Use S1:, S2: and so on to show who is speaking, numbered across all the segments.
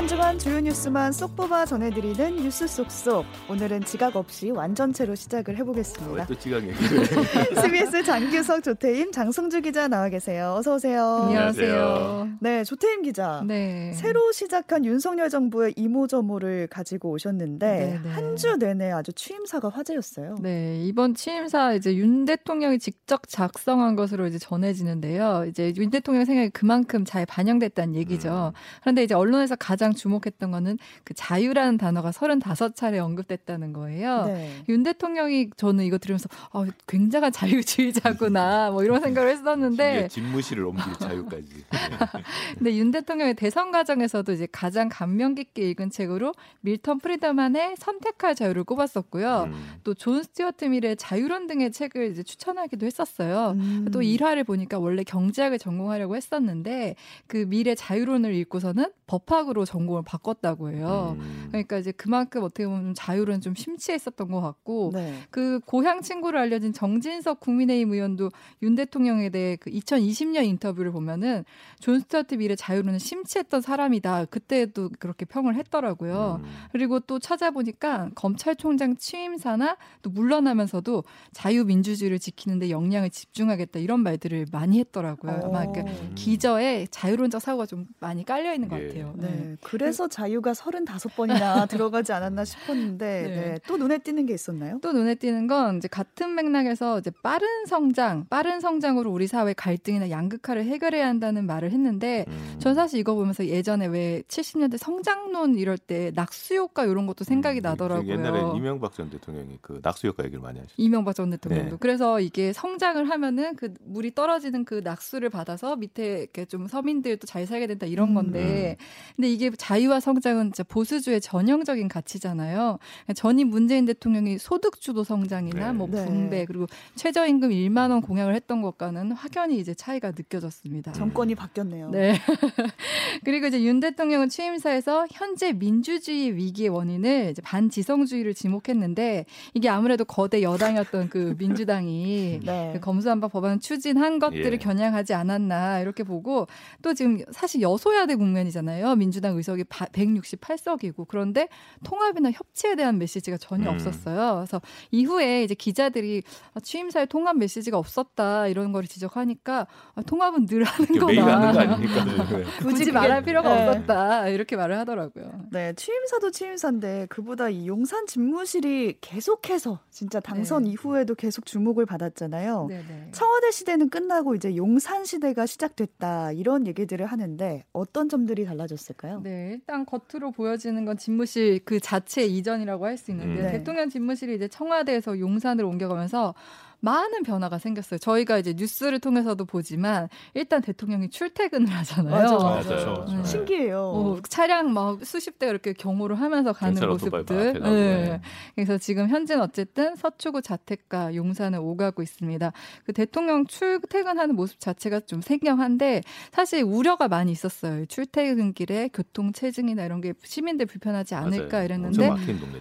S1: 한 주간 주요 뉴스만 쏙 뽑아 전해드리는 뉴스 속속. 오늘은 지각 없이 완전체로 시작을 해보겠습니다.
S2: 또 지각이
S1: CBS 장규석, 조태임, 장성주 기자 나와 계세요. 어서 오세요.
S3: 안녕하세요.
S1: 네, 조태임 기자.
S3: 네.
S1: 새로 시작한 윤석열 정부의 이모저모를 가지고 오셨는데 한 주 내내 아주 취임사가 화제였어요.
S3: 네, 이번 취임사 이제 윤 대통령이 직접 작성한 것으로 이제 전해지는데요. 이제 윤 대통령 생각이 그만큼 잘 반영됐다는 얘기죠. 음. 그런데 이제 언론에서 가장 주목했던 거는 그 자유라는 단어가 35차례 언급됐다는 거예요. 네. 윤 대통령이 저는 이거 들으면서 아, 굉장한 자유주의자구나 뭐 이런 생각을 했었는데
S2: 집무실을 옮길 자유까지. 네.
S3: 근데 윤 대통령의 대선 과정에서도 이제 가장 감명 깊게 읽은 책으로 밀턴 프리드만의 선택할 자유를 꼽았었고요. 음. 또 존 스튜어트 밀의 자유론 등의 책을 이제 추천하기도 했었어요. 음. 또 일화를 보니까 원래 경제학을 전공하려고 했었는데 그 밀의 자유론을 읽고서는 법학으로 전공을 바꿨다고 해요. 음. 그러니까 이제 그만큼 어떻게 보면 자유론 좀 심취했었던 것 같고 네. 그 고향 친구로 알려진 정진석 국민의힘 의원도 윤 대통령에 대해 그 2020년 인터뷰를 보면은 존 스튜어트 밀의 자유론은 심취했던 사람이다. 그때도 그렇게 평을 했더라고요. 음. 그리고 또 찾아보니까 검찰총장 취임사나 또 물러나면서도 자유민주주의를 지키는데 역량을 집중하겠다 이런 말들을 많이 했더라고요. 아마 그 기저에 자유론적 사고가 좀 많이 깔려 있는 것 예. 같아요.
S1: 네. 네. 그래서 자유가 35번이나 들어가지 않았나 싶었는데 네. 네. 또 눈에 띄는 게 있었나요?
S3: 또 눈에 띄는 건 이제 같은 맥락에서 이제 빠른 성장, 빠른 성장으로 우리 사회 갈등이나 양극화를 해결해야 한다는 말을 했는데 음. 전 사실 이거 보면서 예전에 왜 70년대 성장론 이럴 때 낙수 효과 이런 것도 생각이 음, 나더라고요.
S2: 옛날에 이명박 전 대통령이 그 낙수 효과 얘기를 많이 하셨죠.
S3: 이명박 전 대통령도. 네. 그래서 이게 성장을 하면은 그 물이 떨어지는 그 낙수를 받아서 밑에 이렇게 좀 서민들도 잘 살게 된다 이런 음. 건데 음. 근데 이게 자유와 성장은 진짜 보수주의 전형적인 가치잖아요. 전임 문재인 대통령이 소득주도 성장이나 네. 뭐 분배 네. 그리고 최저임금 1만 원 공약을 했던 것과는 확연히 이제 차이가 느껴졌습니다.
S1: 정권이 바뀌었네요.
S3: 네. 그리고 이제 윤 대통령은 취임사에서 현재 민주주의 위기의 원인을 이제 반지성주의를 지목했는데 이게 아무래도 거대 여당이었던 그 민주당이 네. 그 검수한박 법안 추진한 것들을 예. 겨냥하지 않았나 이렇게 보고 또 지금 사실 여소야대 국면이잖아요. 민주당 의석 이 168석이고 그런데 통합이나 협치에 대한 메시지가 전혀 음. 없었어요. 그래서 이후에 이제 기자들이 아, 취임사에 통합 메시지가 없었다 이런 거를 지적하니까 아, 통합은 늘 하는 거다.
S2: 매일 하는 거 아닙니까? 네.
S3: 굳이 말할 필요가 네. 없었다 이렇게 말을 하더라고요.
S1: 네, 취임사도 취임사인데 그보다 이 용산 집무실이 계속해서 진짜 당선 네. 이후에도 계속 주목을 받았잖아요. 네. 청와대 시대는 끝나고 이제 용산 시대가 시작됐다 이런 얘기들을 하는데 어떤 점들이 달라졌을까요?
S3: 네, 일단 겉으로 보여지는 건 집무실 그 자체 이전이라고 할 수 있는데 네. 대통령 집무실이 이제 청와대에서 용산으로 옮겨가면서 많은 변화가 생겼어요. 저희가 이제 뉴스를 통해서도 보지만 일단 대통령이 출퇴근을 하잖아요.
S1: 맞아, 맞아. 맞아. 네. 신기해요.
S3: 어, 차량 막 수십 대 이렇게 경호를 하면서 가는 모습들. 네. 그래서 지금 현재는 어쨌든 서초구 자택과 용산을 오가고 있습니다. 그 대통령 출퇴근하는 모습 자체가 좀 생경한데 사실 우려가 많이 있었어요. 출퇴근길에 교통 체증이나 이런 게 시민들 불편하지 않을까 맞아요. 이랬는데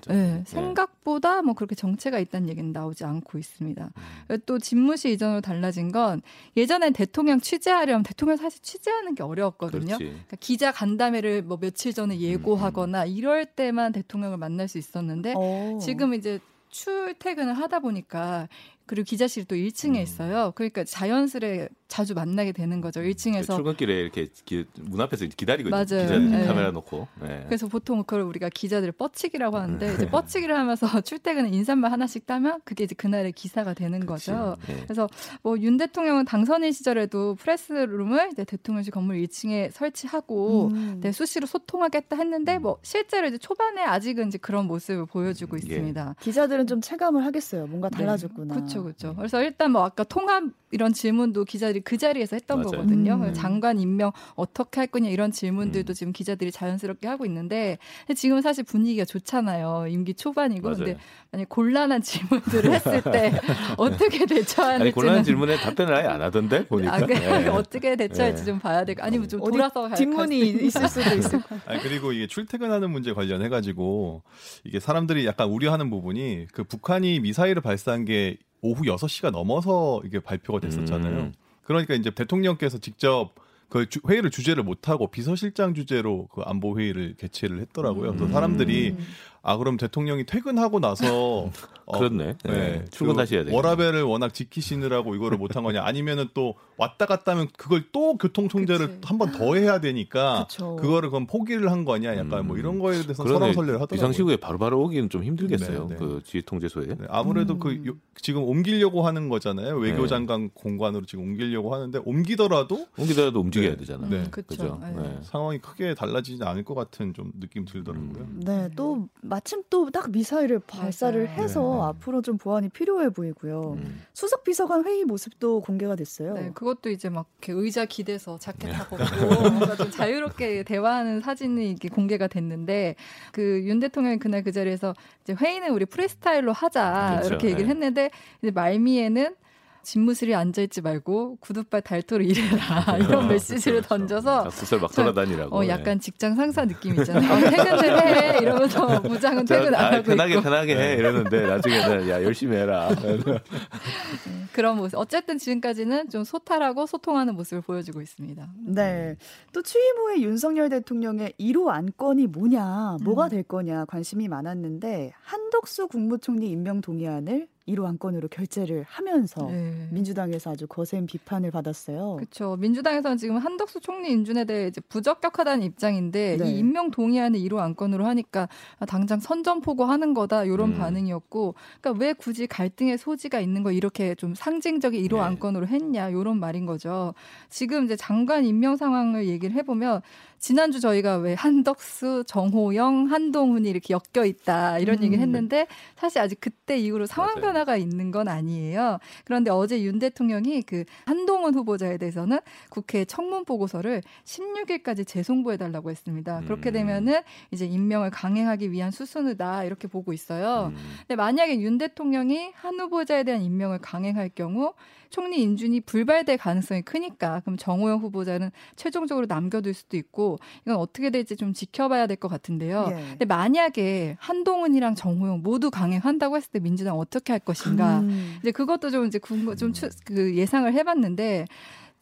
S3: 네. 생각보다 뭐 그렇게 정체가 있다는 얘기는 나오지 않고 있습니다. 음. 또 집무실 이전으로 달라진 건 예전엔 대통령 취재하려면 대통령 사실 취재하는 게 어려웠거든요. 그러니까 기자 간담회를 뭐 며칠 전에 예고하거나 이럴 때만 대통령을 만날 수 있었는데 오. 지금 이제 출퇴근을 하다 보니까 그리고 기자실이 또 1층에 음. 있어요. 그러니까 자연스레 자주 만나게 되는 거죠. 1층에서
S2: 출근길에 이렇게 기, 문 앞에서 기다리고
S3: 맞아요.
S2: 기자 네. 카메라 놓고. 네.
S3: 그래서 보통 그걸 우리가 기자들 뻗치기라고 하는데 이제 뻗치기를 하면서 출퇴근에 인사말 하나씩 따면 그게 이제 그날의 기사가 되는 그치. 거죠. 네. 그래서 뭐 윤 대통령은 당선인 시절에도 프레스룸을 이제 대통령실 건물 1층에 설치하고 음. 네, 수시로 소통하겠다 했는데 뭐 실제로 이제 초반에 아직은 이제 그런 모습을 보여주고 음, 예. 있습니다.
S1: 기자들은 좀 체감을 하겠어요. 뭔가 네. 달라졌구나.
S3: 그렇죠, 그렇죠. 그래서 일단 뭐 아까 통합 이런 질문도 기자들이 그 자리에서 했던 맞아요. 거거든요. 음. 장관 임명 어떻게 할 거냐 이런 질문들도 음. 지금 기자들이 자연스럽게 하고 있는데 지금 사실 분위기가 좋잖아요. 임기 초반이고 맞아요. 근데 만약 곤란한 질문들을 했을 때 어떻게 대처하는지 아니
S2: 곤란한 질문에 답변을 아예 안 하던데 보니까 아,
S3: 네. 어떻게 대처할지 네. 좀 봐야 되고 아니면 좀 돌아서
S1: 뒷문이 있을 수도 있을
S4: 아니 그리고 이게 출퇴근하는 문제 관련해 가지고 이게 사람들이 약간 우려하는 부분이 그 북한이 미사일을 발사한 게 오후 6시가 넘어서 이게 발표가 됐었잖아요. 음. 그러니까 이제 대통령께서 직접 그 회의를 주제를 못 하고 비서실장 주제로 그 안보 회의를 개최를 했더라고요. 또 사람들이 음. 아 그럼 대통령이 퇴근하고 나서
S2: 어, 그렇네. 네. 네. 출근하셔야 돼.
S4: 워라벨을 워낙 지키시느라고 이거를 못한 거냐? 아니면은 또 왔다 갔다 하면 그걸 또 교통 통제를 한 번 더 해야 되니까 그쵸. 그거를 그럼 포기를 한 거냐? 약간 음. 뭐 이런 거에 대해서 설왕설래를 하더라고요.
S2: 비상시국에 바로바로 오기는 좀 힘들겠어요. 네, 네. 그 지휘 통제소에. 네,
S4: 아무래도 그 음. 그 요, 지금 옮기려고 하는 거잖아요. 외교장관 네. 공관으로 지금 옮기려고 하는데 옮기더라도
S2: 옮기더라도 움직여야 되잖아. 네.
S3: 그렇죠.
S4: 상황이 크게 달라지지 않을 것 같은 좀 느낌 들더라고요.
S1: 음. 네, 또 마침 또 딱 미사일을 발사를 맞아요. 해서 네. 앞으로 좀 보완이 필요해 보이고요. 음. 수석 비서관 회의 모습도 공개가 됐어요.
S3: 네, 그것도 이제 막 이렇게 의자 기대서 자켓 하고 뭔가 좀 자유롭게 대화하는 사진이 이렇게 공개가 됐는데 그 윤 대통령이 그날 그 자리에서 이제 회의는 우리 프리스타일로 하자 그렇죠. 이렇게 얘기를 네. 했는데 이제 말미에는 집무실에 앉아있지 말고 구두발 달토로 일해라 이런 메시지를 그렇죠. 던져서
S2: 구설 막 돌아다니라고.
S3: 어, 약간 네. 직장 상사 느낌 있잖아요. 어, 퇴근을 해 이러면서 부장은 퇴근 안 하고
S2: 편하게
S3: 있고.
S2: 편하게 해 이러는데 나중에는 야 열심히 해라. 네,
S3: 그런 모습. 어쨌든 지금까지는 좀 소탈하고 소통하는 모습을 보여주고 있습니다.
S1: 네. 또 취임 후에 윤석열 대통령의 1호 안건이 뭐냐, 뭐가 음. 될 거냐 관심이 많았는데 한덕수 국무총리 임명 동의안을 1호 안건으로 결재를 하면서 네. 민주당에서 아주 거센 비판을 받았어요.
S3: 그렇죠. 민주당에서는 지금 한덕수 총리 인준에 대해 이제 부적격하다는 입장인데 네. 이 임명 동의안을 1호 안건으로 하니까 당장 선전포고하는 거다 이런 음. 반응이었고, 그러니까 왜 굳이 갈등의 소지가 있는 거 이렇게 좀 상징적인 1호 네. 안건으로 했냐 이런 말인 거죠. 지금 이제 장관 임명 상황을 얘기를 해보면 지난주 저희가 왜 한덕수, 정호영, 한동훈이 이렇게 엮여 있다 이런 음. 얘기를 했는데 사실 아직 그때 이후로 상황 맞아요. 변화가 있는 건 아니에요. 그런데 어제 윤 대통령이 그 한동훈 후보자에 대해서는 국회 청문 보고서를 16일까지 재송부해 달라고 했습니다. 그렇게 음. 되면은 이제 임명을 강행하기 위한 수순이다 이렇게 보고 있어요. 음. 근데 만약에 윤 대통령이 한 후보자에 대한 임명을 강행할 경우 총리 인준이 불발될 가능성이 크니까 그럼 정호영 후보자는 최종적으로 남겨둘 수도 있고 이건 어떻게 될지 좀 지켜봐야 될 것 같은데요. 예. 근데 만약에 한동훈이랑 정호영 모두 강행한다고 했을 때 민주당 어떻게 할 것인가? 음. 이제 그것도 좀 이제 궁금 좀그 예상을 해봤는데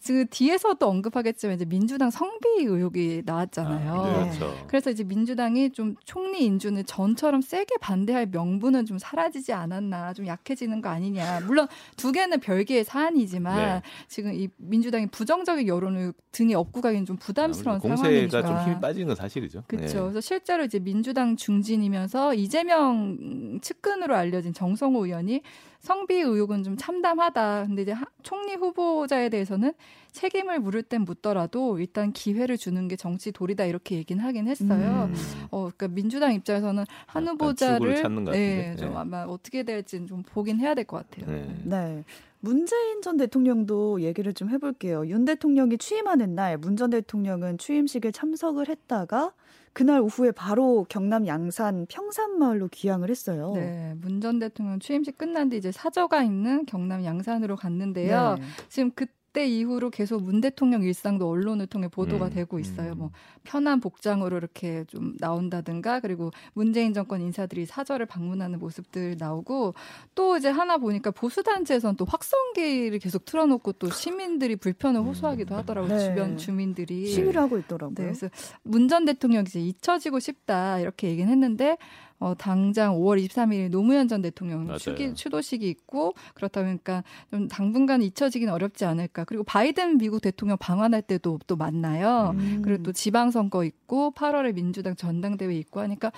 S3: 그 뒤에서도 언급하겠지만 이제 민주당 성비 의혹이 나왔잖아요. 아, 네, 그렇죠. 그래서 이제 민주당이 좀 총리 인준을 전처럼 세게 반대할 명분은 좀 사라지지 않았나, 좀 약해지는 거 아니냐. 물론 두 개는 별개의 사안이지만 네. 지금 이 민주당이 부정적인 여론을 등에 업고 가기는 좀 부담스러운
S2: 공세가
S3: 상황이니까.
S2: 공세가 좀 힘이 빠지는 건 사실이죠.
S3: 그렇죠. 네. 그래서 실제로 이제 민주당 중진이면서 이재명 측근으로 알려진 정성호 의원이 성비 의혹은 좀 참담하다. 근데 이제 총리 후보자에 대해서는 책임을 물을 땐 묻더라도 일단 기회를 주는 게 정치 도리다 이렇게 얘기는 하긴 했어요. 음. 어, 그러니까 민주당 입장에서는 한 후보자를 네, 좀 네. 아마 어떻게 될지는 좀 보긴 해야 될 것 같아요.
S1: 네. 네. 문재인 전 대통령도 얘기를 좀 해볼게요. 윤 대통령이 취임하는 날, 문 전 대통령은 취임식에 참석을 했다가 그날 오후에 바로 경남 양산 평산마을로 귀향을 했어요.
S3: 네, 문 전 대통령 취임식 끝난 뒤 이제 사저가 있는 경남 양산으로 갔는데요. 네. 지금 그 그때 이후로 계속 문 대통령 일상도 언론을 통해 보도가 음, 되고 있어요. 음. 뭐 편한 복장으로 이렇게 좀 나온다든가 그리고 문재인 정권 인사들이 사절을 방문하는 모습들 나오고 또 이제 하나 보니까 보수 단체에서는 또 확성기를 계속 틀어놓고 또 시민들이 불편을 호소하기도 음. 하더라고요. 네. 주변 주민들이
S1: 시위를 하고 있더라고요.
S3: 네, 그래서 문 전 대통령이 이제 잊혀지고 싶다 이렇게 얘기는 했는데 어, 당장 5월 23일 노무현 전 대통령 추기, 추도식이 있고 그렇다 보니까 좀 당분간 잊혀지기는 어렵지 않을까. 그리고 바이든 미국 대통령 방한할 때도 또 만나요. 음. 그리고 또 지방선거 있고 8월에 민주당 전당대회 있고 하니까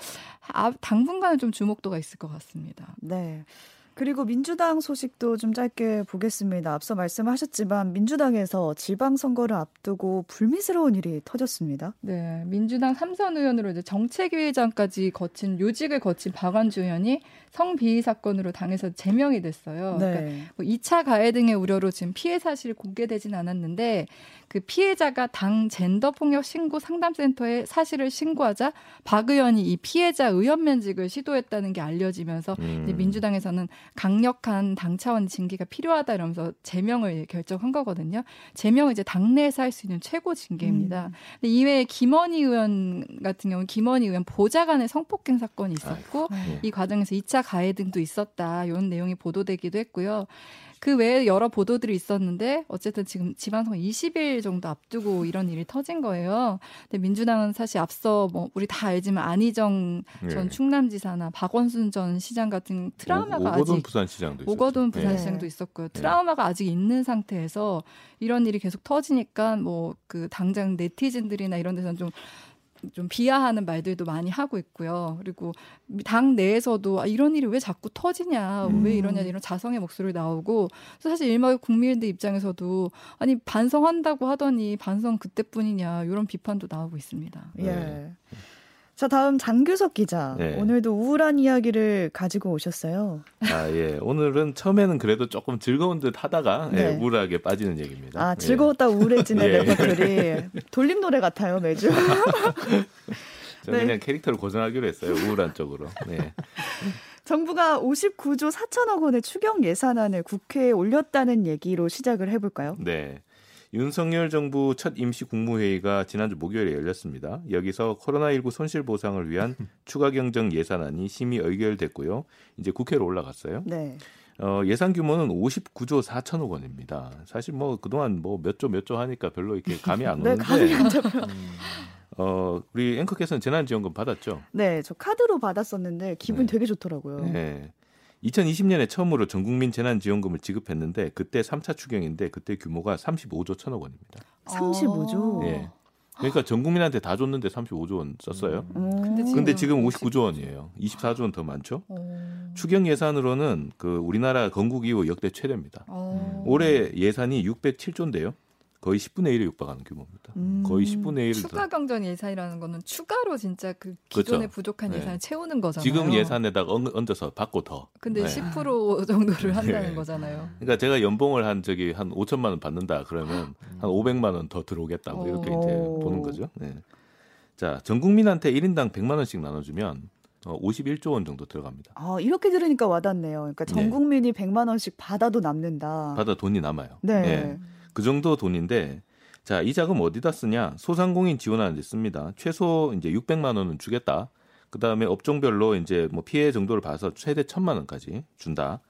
S3: 아, 당분간은 좀 주목도가 있을 것 같습니다.
S1: 네. 그리고 민주당 소식도 좀 짧게 보겠습니다. 앞서 말씀하셨지만 민주당에서 지방선거를 앞두고 불미스러운 일이 터졌습니다.
S3: 네, 민주당 삼선 의원으로 이제 정책위의장까지 거친 요직을 거친 박완주 의원이 성비위 사건으로 당에서 제명이 됐어요. 네. 그러니까 뭐 2차 가해 등의 우려로 지금 피해 사실이 공개되진 않았는데 그 피해자가 당 젠더 폭력 신고 상담센터에 사실을 신고하자 박 의원이 이 피해자 의원 면직을 시도했다는 게 알려지면서 음. 이제 민주당에서는 강력한 당 차원 징계가 필요하다 이러면서 제명을 결정한 거거든요. 제명은 이제 당내에서 할 수 있는 최고 징계입니다. 음. 근데 이외에 김원희 의원 같은 경우는 김원희 의원 보좌관의 성폭행 사건이 있었고 아이고. 이 과정에서 2차 가해 등도 있었다 이런 내용이 보도되기도 했고요. 그 외에 여러 보도들이 있었는데 어쨌든 지금 지방선거 20일 정도 앞두고 이런 일이 터진 거예요. 근데 민주당은 사실 앞서 뭐 우리 다 알지만 안희정 네. 전 충남지사나 박원순 전 시장 같은 트라우마가
S2: 오,
S3: 아직
S2: 부산시장도
S3: 오거돈 부산시장도 네. 있었고요. 트라우마가 아직 있는 상태에서 이런 일이 계속 터지니까 뭐 그 당장 네티즌들이나 이런 데서는 좀 좀 비하하는 말들도 많이 하고 있고요. 그리고 당 내에서도 아, 이런 일이 왜 자꾸 터지냐, 음. 왜 이러냐 이런 자성의 목소리 나오고 사실 일마의 국민들 입장에서도 아니 반성한다고 하더니 반성 그때뿐이냐 이런 비판도 나오고 있습니다.
S1: 예. 네. 자, 다음 장규석 기자. 네. 오늘도 우울한 이야기를 가지고 오셨어요.
S2: 아, 예. 오늘은 처음에는 그래도 조금 즐거운 듯 하다가 예, 네. 예, 우울하게 빠지는 얘기입니다.
S1: 아, 즐거웠다 예. 우울해지는 레퍼토리. 돌림 노래 같아요, 매주.
S2: 저는 네. 그냥 캐릭터를 고정하기로 했어요. 우울한 쪽으로. 네.
S1: 정부가 59조 4천억 원의 추경 예산안을 국회에 올렸다는 얘기로 시작을 해볼까요?
S2: 네. 윤석열 정부 첫 임시 국무회의가 지난주 목요일에 열렸습니다. 여기서 코로나19 손실 보상을 위한 추가 경정 예산안이 심의 의결됐고요. 이제 국회로 올라갔어요. 네. 어, 예산 규모는 59조 4천억 원입니다. 사실 뭐 그동안 뭐 몇 조 몇 조 하니까 별로 이렇게 감이 안 네, 오는데. 네, 감이 안 잡혀. 음, 어, 우리 앵커께서는 재난지원금 받았죠?
S1: 네, 저 카드로 받았었는데 기분 네. 되게 좋더라고요. 네.
S2: 2020년에 처음으로 전국민 재난지원금을 지급했는데 그때 3차 추경인데 그때 규모가 35조 천억 원입니다.
S1: 35조?
S2: 예. 그러니까 전 국민한테 다 줬는데 35조 원 썼어요. 음. 근데, 지금, 근데 지금 59조 원이에요. 24조 원 더 많죠. 오. 추경 예산으로는 그 우리나라 건국 이후 역대 최대입니다. 오. 올해 예산이 607조인데요. 거의 10분의 1에 육박하는 규모입니다. 음, 거의 10분의 1을
S3: 추가 경전 예산이라는 거는 추가로 진짜 그 기존에 그렇죠. 부족한 네. 예산을 채우는 거잖아요.
S2: 지금 예산에다가 얹어서 받고 더.
S3: 근데 네. 10% 정도를 한다는 네. 거잖아요.
S2: 그러니까 제가 연봉을 한 저기 한 5천만 원 받는다 그러면 한 500만 원 더 들어오겠다 뭐 이렇게 오. 이제 보는 거죠. 네. 자, 전 국민한테 1인당 100만 원씩 나눠주면 어, 51조 원 정도 들어갑니다.
S1: 아, 이렇게 들으니까 와닿네요. 그러니까 전 네. 국민이 100만 원씩 받아도 남는다.
S2: 받아 돈이 남아요. 네. 네. 그 정도 돈인데 자, 이 자금 어디다 쓰냐? 소상공인 지원하는 데 씁니다. 최소 이제 600만 원은 주겠다. 그다음에 업종별로 이제 뭐 피해 정도를 봐서 최대 1000만 원까지 준다.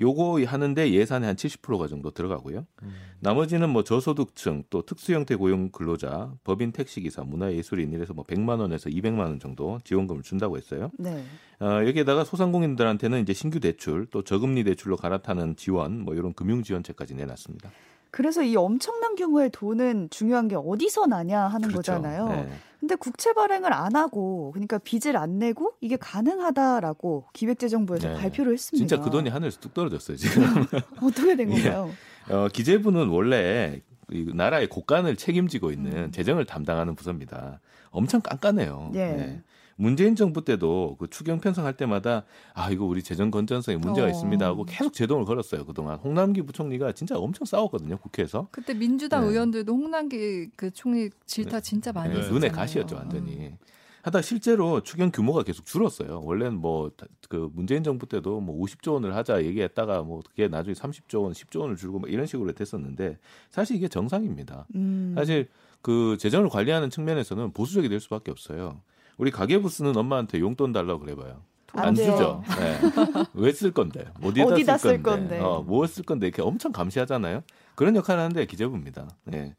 S2: 요거 하는데 예산의 한 70%가 정도 들어가고요. 음. 나머지는 뭐 저소득층 또 특수형태 고용 근로자, 법인 택시기사, 문화예술인 이래서 뭐 100만 원에서 200만 원 정도 지원금을 준다고 했어요. 네. 어, 여기에다가 소상공인들한테는 이제 신규 대출 또 저금리 대출로 갈아타는 지원 뭐 이런 금융 지원책까지 내놨습니다.
S1: 그래서 이 엄청난 규모의 돈은 중요한 게 어디서 나냐 하는 그렇죠. 거잖아요. 네. 근데 국채 발행을 안 하고 그러니까 빚을 안 내고 이게 가능하다라고 기획재정부에서 네. 발표를 했습니다.
S2: 진짜 그 돈이 하늘에서 뚝 떨어졌어요 지금.
S1: 어떻게 된 건가요?
S2: 예. 어, 기재부는 원래 이 나라의 곳간을 책임지고 있는 음. 재정을 담당하는 부서입니다. 엄청 깐깐해요. 예. 네. 문재인 정부 때도 그 추경 편성할 때마다 아 이거 우리 재정 건전성에 문제가 어. 있습니다 하고 계속 제동을 걸었어요 그동안 홍남기 부총리가 진짜 엄청 싸웠거든요 국회에서
S3: 그때 민주당 네. 의원들도 홍남기 그 총리 질타 네. 진짜 많이 네. 했어요
S2: 눈에 가시였죠 완전히 음. 하다 실제로 추경 규모가 계속 줄었어요 원래는 뭐 그 문재인 정부 때도 뭐 50조 원을 하자 얘기했다가 뭐 그게 나중에 30조 원 10조 원을 줄고 뭐 이런 식으로 됐었는데 사실 이게 정상입니다 음. 사실 그 재정을 관리하는 측면에서는 보수적이 될 수밖에 없어요. 우리 가계부 쓰는 엄마한테 용돈 달라고 그래봐요. 안, 안 주죠. 네. 왜 쓸 건데? 어디다, 어디다 쓸, 건데? 건데? 어, 무엇 건데? 이렇게 엄청 감시하잖아요. 그런 역할을 하는데 기재부입니다. 네.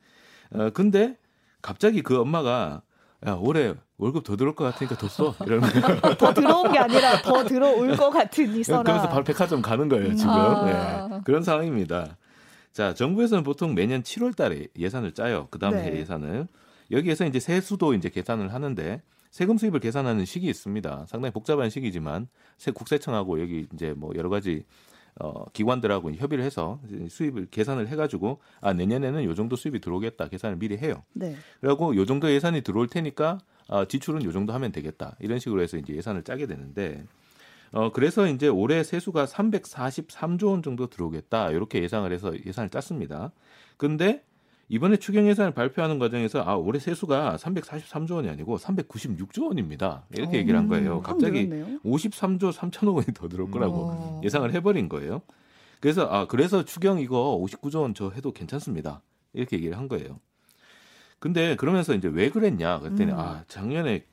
S2: 어, 근데 갑자기 그 엄마가 야 올해 월급 더 들어올 것 같으니까 더 써. 이러면
S1: 더 들어온 게 아니라 더 들어올 것 같으니 써라.
S2: 그래서 바로 백화점 가는 거예요 지금. 아. 네. 그런 상황입니다. 자 정부에서는 보통 매년 7월 달에 예산을 짜요. 그 다음 네. 해 예산을 여기에서 이제 세수도 이제 계산을 하는데 세금 수입을 계산하는 식이 있습니다. 상당히 복잡한 식이지만 세 국세청하고 여기 이제 뭐 여러 가지 어, 기관들하고 협의를 해서 수입을 계산을 해가지고 아 내년에는 요 정도 수입이 들어오겠다 계산을 미리 해요. 네. 그리고 요 정도 예산이 들어올 테니까 아, 지출은 요 정도 하면 되겠다 이런 식으로 해서 이제 예산을 짜게 되는데 어 그래서 이제 올해 세수가 343조 원 정도 들어오겠다 이렇게 예상을 해서 예산을 짰습니다. 근데 이번에 추경 예산을 발표하는 과정에서 아 올해 세수가 343조 원이 아니고 396조 원입니다. 이렇게 어, 얘기를 한 거예요. 갑자기 53조 3천억 원이 더 들어올 거라고 어. 예상을 해버린 거예요. 그래서 아 그래서 추경 이거 59조 원 저 해도 괜찮습니다. 이렇게 얘기를 한 거예요. 근데 그러면서 이제 왜 그랬냐 그랬더니 음. 아 작년에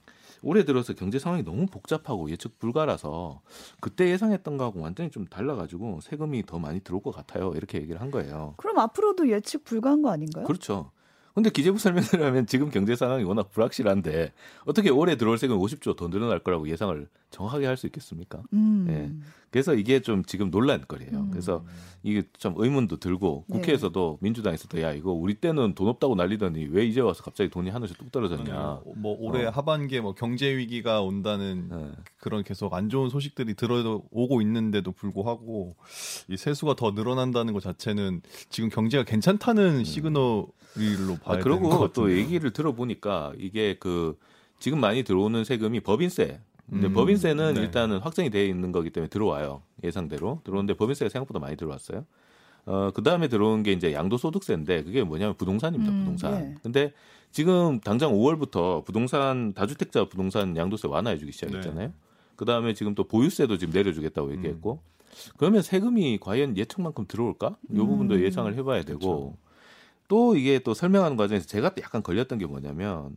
S2: 올해 들어서 경제 상황이 너무 복잡하고 예측 불가라서 그때 예상했던 거하고 완전히 좀 달라가지고 세금이 더 많이 들어올 것 같아요. 이렇게 얘기를 한 거예요.
S1: 그럼 앞으로도 예측 불가한 거 아닌가요?
S2: 그렇죠. 근데 기재부 설명을 하면 지금 경제 상황이 워낙 불확실한데 어떻게 올해 들어올 세금 50조 더 늘어날 거라고 예상을 정확하게 할 수 있겠습니까? 음. 예. 그래서 이게 좀 지금 논란거리예요. 음. 그래서 이게 좀 의문도 들고 네. 국회에서도 네. 민주당에서도 야 이거 우리 때는 돈 없다고 난리더니 왜 이제 와서 갑자기 돈이 하늘에서 뚝 떨어졌냐.
S4: 네. 뭐 올해 어. 하반기에 뭐 경제 위기가 온다는 네. 그런 계속 안 좋은 소식들이 들어오고 있는데도 불구하고 이 세수가 더 늘어난다는 것 자체는 지금 경제가 괜찮다는 음. 시그널로 아,
S2: 그리고 또 얘기를 들어보니까 이게 그 지금 많이 들어오는 세금이 법인세 근데 음, 법인세는 네. 일단은 확정이 돼 있는 거기 때문에 들어와요. 예상대로. 들어오는데 법인세가 생각보다 많이 들어왔어요. 어, 그 다음에 들어온 게 이제 양도소득세인데 그게 뭐냐면 부동산입니다, 음, 부동산. 네. 근데 지금 당장 5월부터 부동산, 다주택자 부동산 양도세 완화해주기 시작했잖아요. 네. 그 다음에 지금 또 보유세도 지금 내려주겠다고 음. 얘기했고 음. 그러면 세금이 과연 예측만큼 들어올까? 이 부분도 음. 예상을 해봐야 되고 그렇죠. 또 이게 또 설명하는 과정에서 제가 약간 걸렸던 게 뭐냐면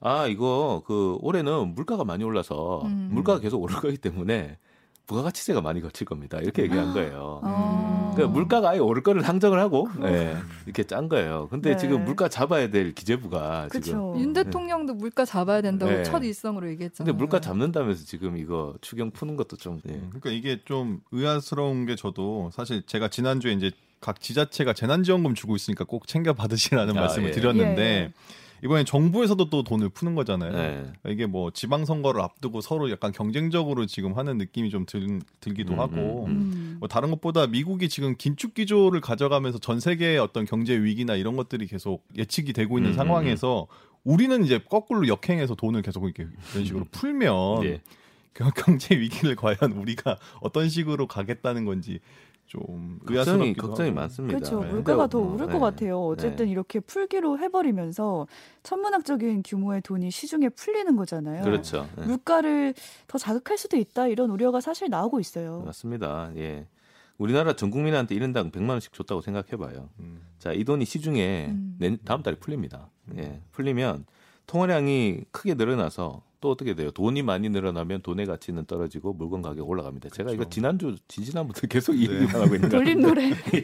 S2: 아 이거 그 올해는 물가가 많이 올라서 음. 물가가 계속 오를 거기 때문에 부가가치세가 많이 거칠 겁니다. 이렇게 얘기한 거예요. 아. 그러니까 물가가 아예 오를 거를 상정을 하고 네, 이렇게 짠 거예요. 근데 네. 지금 물가 잡아야 될 기재부가 그쵸. 지금
S3: 윤 대통령도 네. 물가 잡아야 된다고 네. 첫 일성으로 얘기했잖아요.
S2: 근데 물가 잡는다면서 지금 이거 추경 푸는 것도 좀 네.
S4: 그러니까 이게 좀 의아스러운 게 저도 사실 제가 지난주에 이제 각 지자체가 재난지원금 주고 있으니까 꼭 챙겨 받으시라는 아, 말씀을 예. 드렸는데 예. 이번에 정부에서도 또 돈을 푸는 거잖아요. 네. 이게 뭐 지방 선거를 앞두고 서로 약간 경쟁적으로 지금 하는 느낌이 좀 들, 들기도 음, 하고 음, 음. 뭐 다른 것보다 미국이 지금 긴축 기조를 가져가면서 전 세계의 어떤 경제 위기나 이런 것들이 계속 예측이 되고 있는 음, 음 상황에서 우리는 이제 거꾸로 역행해서 돈을 계속 이렇게 이런 식으로 음. 풀면 네. 경제 위기를 과연 우리가 어떤 식으로 가겠다는 건지 좀
S2: 걱정이 걱정이 많습니다.
S1: 그렇죠. 네. 물가가 더 오를 네. 것 같아요. 어쨌든 네. 이렇게 풀기로 해버리면서 천문학적인 규모의 돈이 시중에 풀리는 거잖아요.
S2: 그렇죠.
S1: 네. 물가를 더 자극할 수도 있다 이런 우려가 사실 나오고 있어요.
S2: 맞습니다. 예. 우리나라 전 국민한테 1인당 100만 원씩 줬다고 생각해봐요. 음. 자, 이 돈이 시중에 음. 다음 달에 풀립니다. 예, 풀리면 통화량이 크게 늘어나서 또 어떻게 돼요? 돈이 많이 늘어나면 돈의 가치는 떨어지고 물건 가격 올라갑니다. 제가 그렇죠. 이거 지난주 지지난부터 계속 이 네. 얘기만 하고 있는
S1: 거예요. 돌림 노래. 예.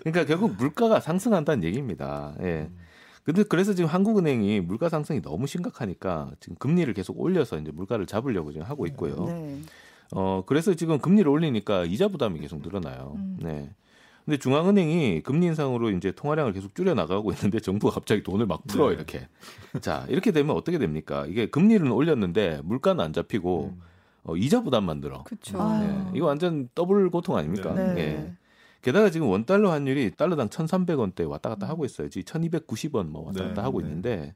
S2: 그러니까 결국 물가가 상승한다는 얘기입니다. 예. 근데 그래서 지금 한국은행이 물가 상승이 너무 심각하니까 지금 금리를 계속 올려서 이제 물가를 잡으려고 지금 하고 있고요. 네. 어 그래서 지금 금리를 올리니까 이자 부담이 계속 늘어나요. 음. 네. 근데 중앙은행이 금리 인상으로 이제 통화량을 계속 줄여 나가고 있는데 정부가 갑자기 돈을 막 풀어 네. 이렇게. 자 이렇게 되면 어떻게 됩니까? 이게 금리는 올렸는데 물가는 안 잡히고 음. 어, 이자 부담 만 들어.
S3: 그렇죠.
S2: 네. 이거 완전 더블 고통 아닙니까? 네. 네. 게다가 지금 원 달러 환율이 달러당 1,300원대 왔다 갔다 하고 있어요. 지금 1,290원 뭐 왔다 갔다 네. 하고 있는데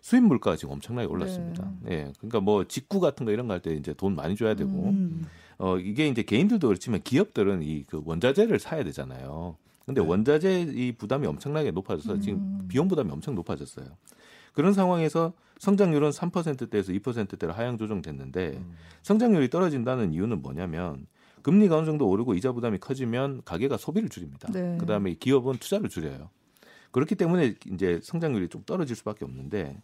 S2: 수입 물가가 지금 엄청나게 올랐습니다. 네. 예. 그러니까 뭐 직구 같은 거 이런 거 할 때 이제 돈 많이 줘야 되고 음. 어 이게 이제 개인들도 그렇지만 기업들은 이 그 원자재를 사야 되잖아요. 근데 네. 원자재 이 부담이 엄청나게 높아져서 음. 지금 비용 부담이 엄청 높아졌어요. 그런 상황에서 성장률은 3%대에서 2%대로 하향 조정됐는데 음. 성장률이 떨어진다는 이유는 뭐냐면 금리가 어느 정도 오르고 이자 부담이 커지면 가게가 소비를 줄입니다. 네. 그다음에 기업은 투자를 줄여요. 그렇기 때문에 이제 성장률이 좀 떨어질 수밖에 없는데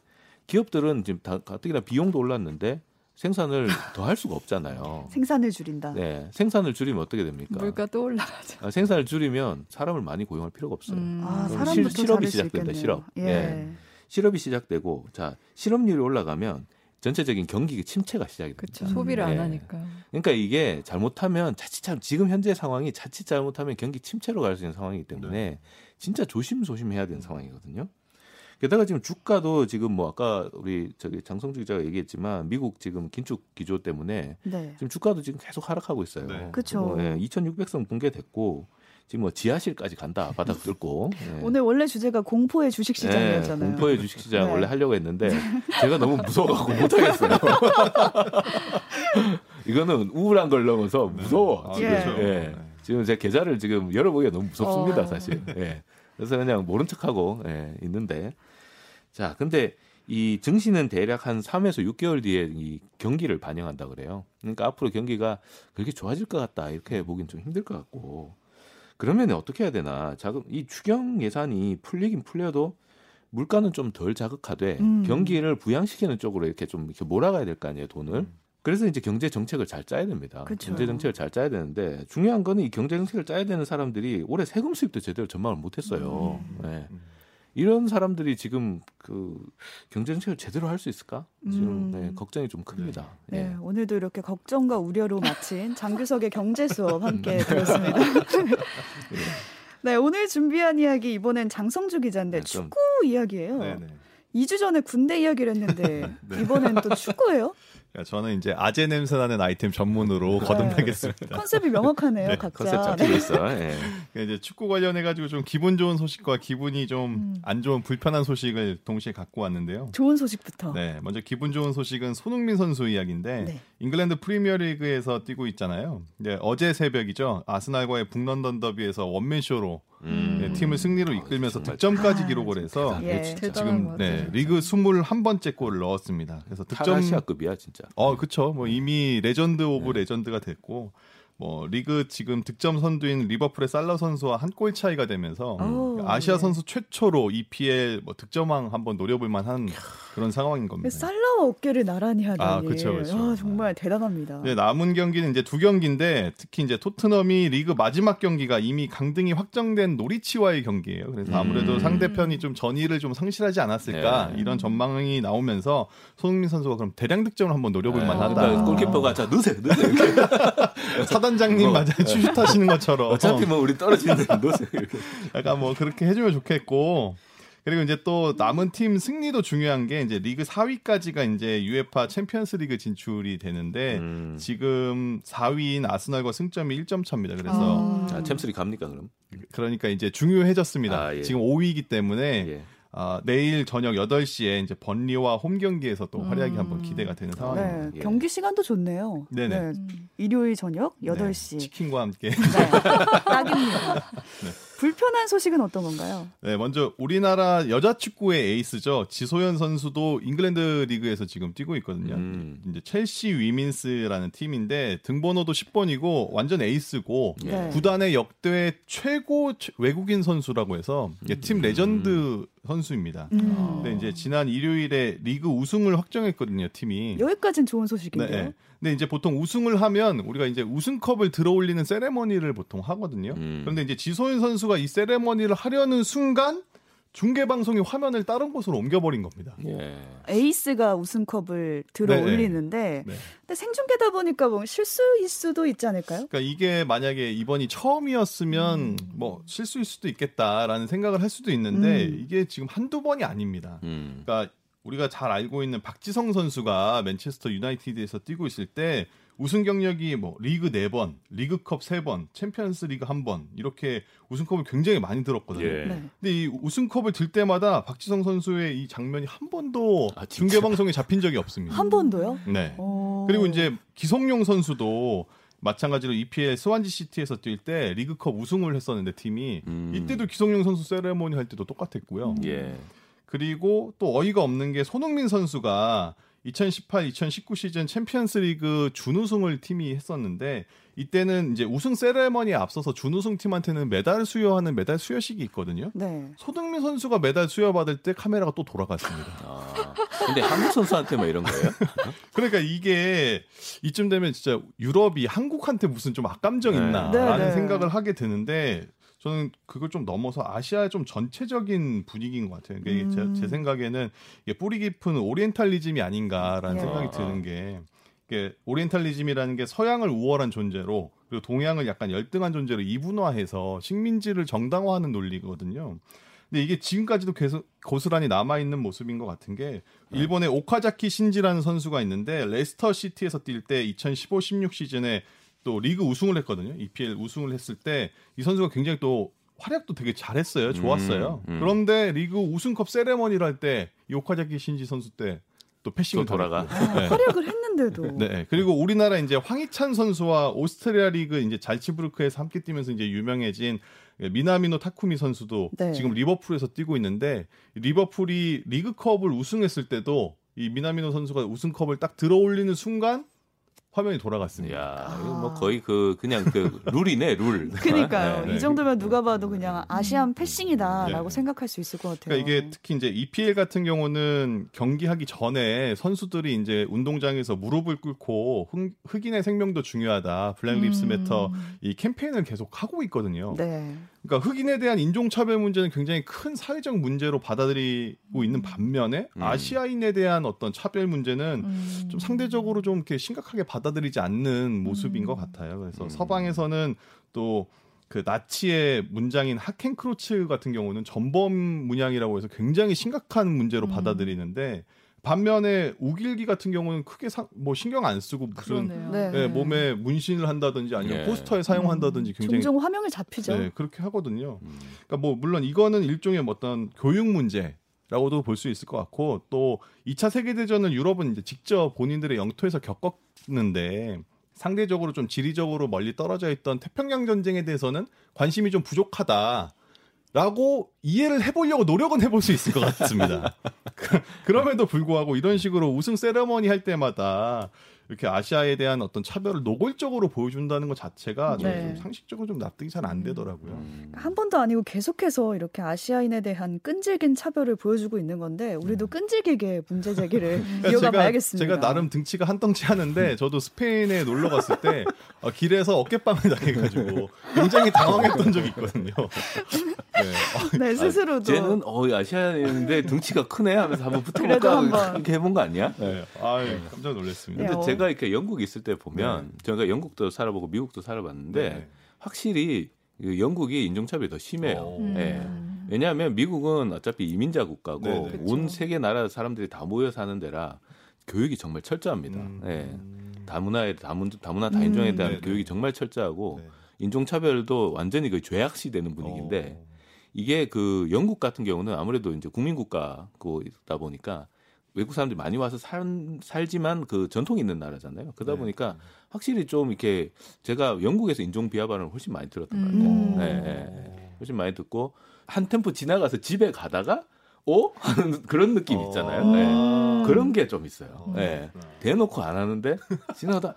S2: 기업들은 지금 다 가뜩이나 비용도 올랐는데 생산을 더 할 수가 없잖아요.
S1: 생산을 줄인다.
S2: 네, 생산을 줄이면 어떻게 됩니까?
S3: 물가 또 올라가죠.
S2: 아, 생산을 줄이면 사람을 많이 고용할 필요가 없어요. 음.
S1: 아, 실,
S2: 실업이 시작된다. 실업. 예. 예. 실업이 시작되고 자 실업률이 올라가면 전체적인 경기 침체가 시작이 됩니다.
S3: 그렇죠. 소비를 네. 안 하니까.
S2: 그러니까 이게 잘못하면 자칫 잘 지금 현재 상황이 자칫 잘못하면 경기 침체로 갈 수 있는 상황이기 때문에 네. 진짜 조심조심 해야 되는 상황이거든요. 게다가 지금 주가도 지금 뭐 아까 우리 저기 장성주 기자가 얘기했지만 미국 지금 긴축 기조 때문에 네. 지금 주가도 지금 계속 하락하고 있어요. 네.
S1: 그렇죠.
S2: 뭐, 예, 2,600선 붕괴됐고 지금 뭐 지하실까지 간다 바닥 뚫고
S1: 예. 오늘 원래 주제가 공포의 주식 시장이었잖아요.
S2: 예, 공포의 주식 시장 네. 원래 하려고 했는데 제가 너무 무서워갖고 못하겠어요. 이거는 우울한 걸 넘어서 무서워. 아, 지금. 그렇죠. 예. 네. 지금 제 계좌를 지금 열어보기가 너무 무섭습니다, 어. 사실. 예. 그래서 그냥 모른 척하고 예, 있는데 자, 근데 이 증시는 대략 한 3에서 6개월 뒤에 이 경기를 반영한다 그래요. 그러니까 앞으로 경기가 그렇게 좋아질 것 같다 이렇게 보긴 좀 힘들 것 같고 그러면 어떻게 해야 되나? 자금 이 추경 예산이 풀리긴 풀려도 물가는 좀 덜 자극하되 음. 경기를 부양시키는 쪽으로 이렇게 좀 이렇게 몰아가야 될 거 아니에요 돈을. 음. 그래서 이제 경제 정책을 잘 짜야 됩니다. 그쵸. 경제 정책을 잘 짜야 되는데 중요한 거는 이 경제 정책을 짜야 되는 사람들이 올해 세금 수입도 제대로 전망을 못 했어요. 음. 네. 이런 사람들이 지금 그 경제 정책을 제대로 할 수 있을까? 지금 네, 음. 걱정이 좀 큽니다.
S1: 네. 네. 오늘도 이렇게 걱정과 우려로 마친 장규석의 경제 수업 함께 음. 들었습니다. 네, 오늘 준비한 이야기 이번엔 장성주 기자인데 네, 축구 이야기예요. 네네. 2주 전에 군대 이야기를 했는데 네. 이번엔 또 축구예요?
S4: 저는 이제 아재 냄새 나는 아이템 전문으로 네. 거듭나겠습니다.
S1: 컨셉이 명확하네요, 네, 각자.
S2: 컨셉 잡히고 네. 있어. 네.
S4: 이제 축구 관련해 가지고 좀 기분 좋은 소식과 기분이 좀 안 음. 좋은 불편한 소식을 동시에 갖고 왔는데요.
S1: 좋은 소식부터.
S4: 네, 먼저 기분 좋은 소식은 손흥민 선수 이야기인데 네. 잉글랜드 프리미어리그에서 뛰고 있잖아요. 네, 어제 새벽이죠. 아스날과의 북런던 더비에서 원맨 쇼로 음. 네, 팀을 승리로 이끌면서 득점까지 아, 기록을 해서 예. 지금 네, 리그 21번째 골을 넣었습니다. 그래서
S2: 득점 시아급이야 진짜.
S4: 어, 그렇죠. 뭐 이미 legend of 네. legend가 됐고 뭐 리그 지금 득점 선두인 리버풀의 살라 선수와 한 골 차이가 되면서 오, 아시아 네. 선수 최초로 EPL 뭐 득점왕 한번 노려볼 만한 그런 상황인 겁니다.
S1: 살라와 어깨를 나란히 하다니. 아, 그렇죠. 아, 정말 대단합니다.
S4: 네, 남은 경기는 이제 두 경기인데 특히 이제 토트넘이 리그 마지막 경기가 이미 강등이 확정된 노리치와의 경기예요. 그래서 아무래도 음. 상대편이 좀 전의를 좀 상실하지 않았을까 네. 이런 전망이 나오면서 손흥민 선수가 그럼 대량 득점을 한번 노려볼 네. 만하다.
S2: 그러니까 골키퍼가 자 넣으세요, 넣으세요.
S4: 사단장님 뭐, 맞아 추슛하시는 것처럼.
S2: 어차피 뭐 우리 떨어지는. 이렇게.
S4: 약간 뭐 그렇게 해주면 좋겠고. 그리고 이제 또 남은 팀 승리도 중요한 게 이제 리그 4위까지가 이제 UEFA 챔피언스 리그 진출이 되는데 음. 지금 4위인 아스널과 승점이 1점 차입니다. 그래서
S2: 아, 챔스리 갑니까 그럼?
S4: 그러니까 이제 중요해졌습니다. 아, 예. 지금 5위이기 때문에 예. 아, 내일 저녁 8시에 이제 번리와 홈 경기에서 또 활약이 음. 한번 기대가 되는 상황입니다.
S1: 네, 예. 경기 시간도 좋네요. 네네. 네, 일요일 저녁 8시. 네,
S4: 치킨과 함께. 네,
S1: 딱입니다. 네. 불편한 소식은 어떤 건가요?
S4: 네, 먼저 우리나라 여자 축구의 에이스죠. 지소연 선수도 잉글랜드 리그에서 지금 뛰고 있거든요. 음. 이제 첼시 위민스라는 팀인데 등번호도 10번이고 완전 에이스고 네. 구단의 역대 최고 외국인 선수라고 해서 팀 레전드 음. 선수입니다. 음. 근데 이제 지난 일요일에 리그 우승을 확정했거든요, 팀이.
S1: 여기까지는 좋은 소식인데요. 네.
S4: 근데 이제 보통 우승을 하면 우리가 이제 우승컵을 들어올리는 세레머니를 보통 하거든요. 음. 그런데 이제 지소연 선수가 이 세레머니를 하려는 순간 중계 방송이 화면을 다른 곳으로 옮겨버린 겁니다. 예.
S1: 에이스가 우승컵을 들어 네, 네. 올리는데, 네. 근데 생중계다 보니까 뭐 실수일 수도 있지 않을까요?
S4: 그러니까 이게 만약에 이번이 처음이었으면 음. 뭐 실수일 수도 있겠다라는 생각을 할 수도 있는데 음. 이게 지금 한두 번이 아닙니다. 음. 그러니까 우리가 잘 알고 있는 박지성 선수가 맨체스터 유나이티드에서 뛰고 있을 때 우승 경력이 뭐 리그 4번, 리그컵 3번, 챔피언스 리그 1번 이렇게 우승컵을 굉장히 많이 들었거든요. 예. 네. 근데 이 우승컵을 들 때마다 박지성 선수의 이 장면이 한 번도 아, 중계 방송에 잡힌 적이 없습니다.
S1: 한 번도요?
S4: 네. 오. 그리고 이제 기성용 선수도 마찬가지로 EPL 스완지 시티에서 뛸 때 리그컵 우승을 했었는데 팀이 음. 이때도 기성용 선수 세레모니 할 때도 똑같았고요. 예. 그리고 또 어이가 없는 게 손흥민 선수가 2018-2019 시즌 챔피언스 리그 준우승을 팀이 했었는데 이때는 이제 우승 세레머니에 앞서서 준우승 팀한테는 메달 수여하는 메달 수여식이 있거든요. 네. 손흥민 선수가 메달 수여 받을 때 카메라가 또 돌아갔습니다. 아,
S2: 근데 한국 선수한테 뭐 이런 거예요?
S4: 그러니까 이게 이쯤 되면 진짜 유럽이 한국한테 무슨 좀 악감정 네. 있나라는 네. 네. 생각을 하게 되는데 저는 그걸 좀 넘어서 아시아의 좀 전체적인 분위기인 것 같아요. 음. 제, 제, 생각에는 이게 뿌리 깊은 오리엔탈리즘이 아닌가라는 예. 생각이 드는 게 이게 오리엔탈리즘이라는 게 서양을 우월한 존재로 그리고 동양을 약간 열등한 존재로 이분화해서 식민지를 정당화하는 논리거든요. 근데 이게 지금까지도 계속 고스란히 남아 있는 모습인 것 같은 게 네. 일본의 오카자키 신지라는 선수가 있는데 레스터 시티에서 뛸 때 2015-16 시즌에 또 리그 우승을 했거든요. EPL 우승을 했을 때 이 선수가 굉장히 또 활약도 되게 잘했어요. 좋았어요. 음, 음. 그런데 리그 우승컵 세레머니를 할 때 오카자키 신지 선수 때 또 passing을
S2: 돌아가
S1: 아, 네. 활약을 했는데도.
S4: 네. 그리고 우리나라 이제 황희찬 선수와 오스트리아 리그 이제 잘츠부르크에서 함께 뛰면서 이제 유명해진 미나미노 타쿠미 선수도 네. 지금 리버풀에서 뛰고 있는데 리버풀이 리그컵을 우승했을 때도 이 미나미노 선수가 우승컵을 딱 들어올리는 순간 화면이 돌아갔습니다.
S2: 야, 뭐 아. 뭐 거의 그 그냥 그 룰이네 룰.
S1: 그러니까요. 네. 이 정도면 누가 봐도 그냥 Asian passing이다라고 네. 생각할 수 있을 것 같아요.
S4: 그러니까 이게 특히 이제 EPL 같은 경우는 경기하기 전에 선수들이 이제 운동장에서 무릎을 꿇고 흑인의 생명도 중요하다. Black Lives 음. 이 캠페인을 계속 하고 있거든요. 네. 그러니까 흑인에 대한 인종차별 문제는 굉장히 큰 사회적 문제로 받아들이고 있는 반면에 음. 아시아인에 대한 어떤 차별 문제는 음. 좀 상대적으로 좀 이렇게 심각하게 받아들이지 않는 모습인 음. 것 같아요. 그래서 음. 서방에서는 또 그 나치의 문장인 하켄크로츠 같은 경우는 전범 문양이라고 해서 굉장히 심각한 문제로 음. 받아들이는데 반면에 우길기 같은 경우는 크게 사, 뭐 신경 안 쓰고 무슨 네. 네, 몸에 문신을 한다든지 아니면 네. 포스터에 사용한다든지 음. 굉장히
S1: 종종 화명을 잡히죠.
S4: 네, 그렇게 하거든요. 음. 그러니까 뭐 물론 이거는 일종의 어떤 교육 문제 라고도 볼 수 있을 것 같고 또 2차 세계 대전을 유럽은 이제 직접 본인들의 영토에서 겪었는데 상대적으로 좀 지리적으로 멀리 떨어져 있던 태평양 전쟁에 대해서는 관심이 좀 부족하다. 라고 이해를 해보려고 노력은 해볼 수 있을 것 같습니다. 그, 그럼에도 불구하고 이런 식으로 우승 세레머니 할 때마다 이렇게 아시아에 대한 어떤 차별을 노골적으로 보여준다는 것 자체가 네. 좀 상식적으로 좀 납득이 잘 안 되더라고요. 음.
S1: 한 번도 아니고 계속해서 이렇게 아시아인에 대한 끈질긴 차별을 보여주고 있는 건데 우리도 음. 끈질기게 문제 제기를 그러니까 이어가 봐야겠습니다.
S4: 제가 나름 등치가 한 덩치 하는데 저도 스페인에 놀러 갔을 때 어, 길에서 어깨빵을 당해가지고 굉장히 당황했던 적이 있거든요.
S1: 네, 네 스스로도. 아,
S2: 쟤는 어 아시아인인데 등치가 크네 하면서 한번 붙어볼까 그렇게 해본 거 아니야? 네,
S4: 아 깜짝 놀랐습니다.
S2: 근데 제가 이렇게 영국에 있을 때 보면 네. 제가 영국도 살아보고 미국도 살아봤는데 네. 확실히 그 영국이 인종차별이 더 심해요. 네. 왜냐하면 미국은 어차피 이민자 국가고 네, 네. 온 그렇죠. 세계 나라 사람들이 다 모여 사는 데라 교육이 정말 철저합니다. 음. 네. 다문화에 다문 다문화 다인종에 음. 대한 네, 교육이 정말 철저하고 인종차별도 완전히 그 죄악시 되는 분위기인데 어. 이게 그 영국 같은 경우는 아무래도 이제 국민국가다 보니까 외국 사람들이 많이 와서 살, 살지만 그 전통이 있는 나라잖아요. 그러다 네. 보니까 확실히 좀 이렇게 제가 영국에서 인종 비하 발언을 훨씬 많이 들었던 것 같아요. 음. 네, 네. 훨씬 많이 듣고 한 템포 지나가서 집에 가다가 어? 하는 그런 느낌 있잖아요. 네. 음. 그런 게 좀 있어요. 네. 대놓고 안 하는데 지나가다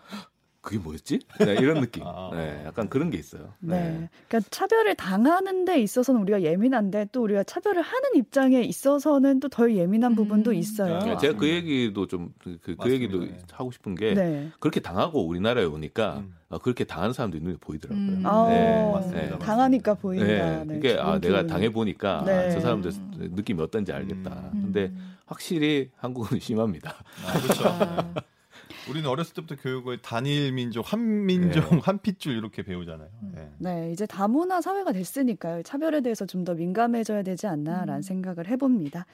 S2: 그게 뭐였지? 네, 이런 느낌. 아. 네, 약간 그런 게 있어요.
S1: 네. 네. 그러니까 차별을 당하는 데 있어서는 우리가 예민한데 또 우리가 차별을 하는 입장에 있어서는 또 덜 예민한 음. 부분도 있어요.
S2: 네, 제가 그 얘기도 좀 그 그, 그 얘기도 하고 싶은 게 네. 그렇게 당하고 우리나라에 오니까 음. 아, 그렇게 당하는 사람도 눈에 보이더라고요. 음.
S1: 아, 네. 맞습니다. 당하니까 보인다. 네.
S2: 네. 이게 아, 내가 당해 보니까 아, 저 사람들 느낌이 어떤지 알겠다. 음. 근데 확실히 한국은 심합니다.
S4: 아, 그렇죠. 아. 우리는 어렸을 때부터 교육을 단일 민족, 한 민족, 네. 한 핏줄 이렇게 배우잖아요.
S1: 음. 네. 네. 이제 다문화 사회가 됐으니까요. 차별에 대해서 좀 더 민감해져야 되지 않나라는 음. 생각을 해봅니다.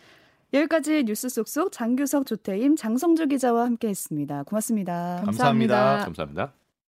S1: 여기까지 뉴스 속속 장규석 조태임 장성주 기자와 함께했습니다. 고맙습니다
S4: 감사합니다.
S2: 감사합니다.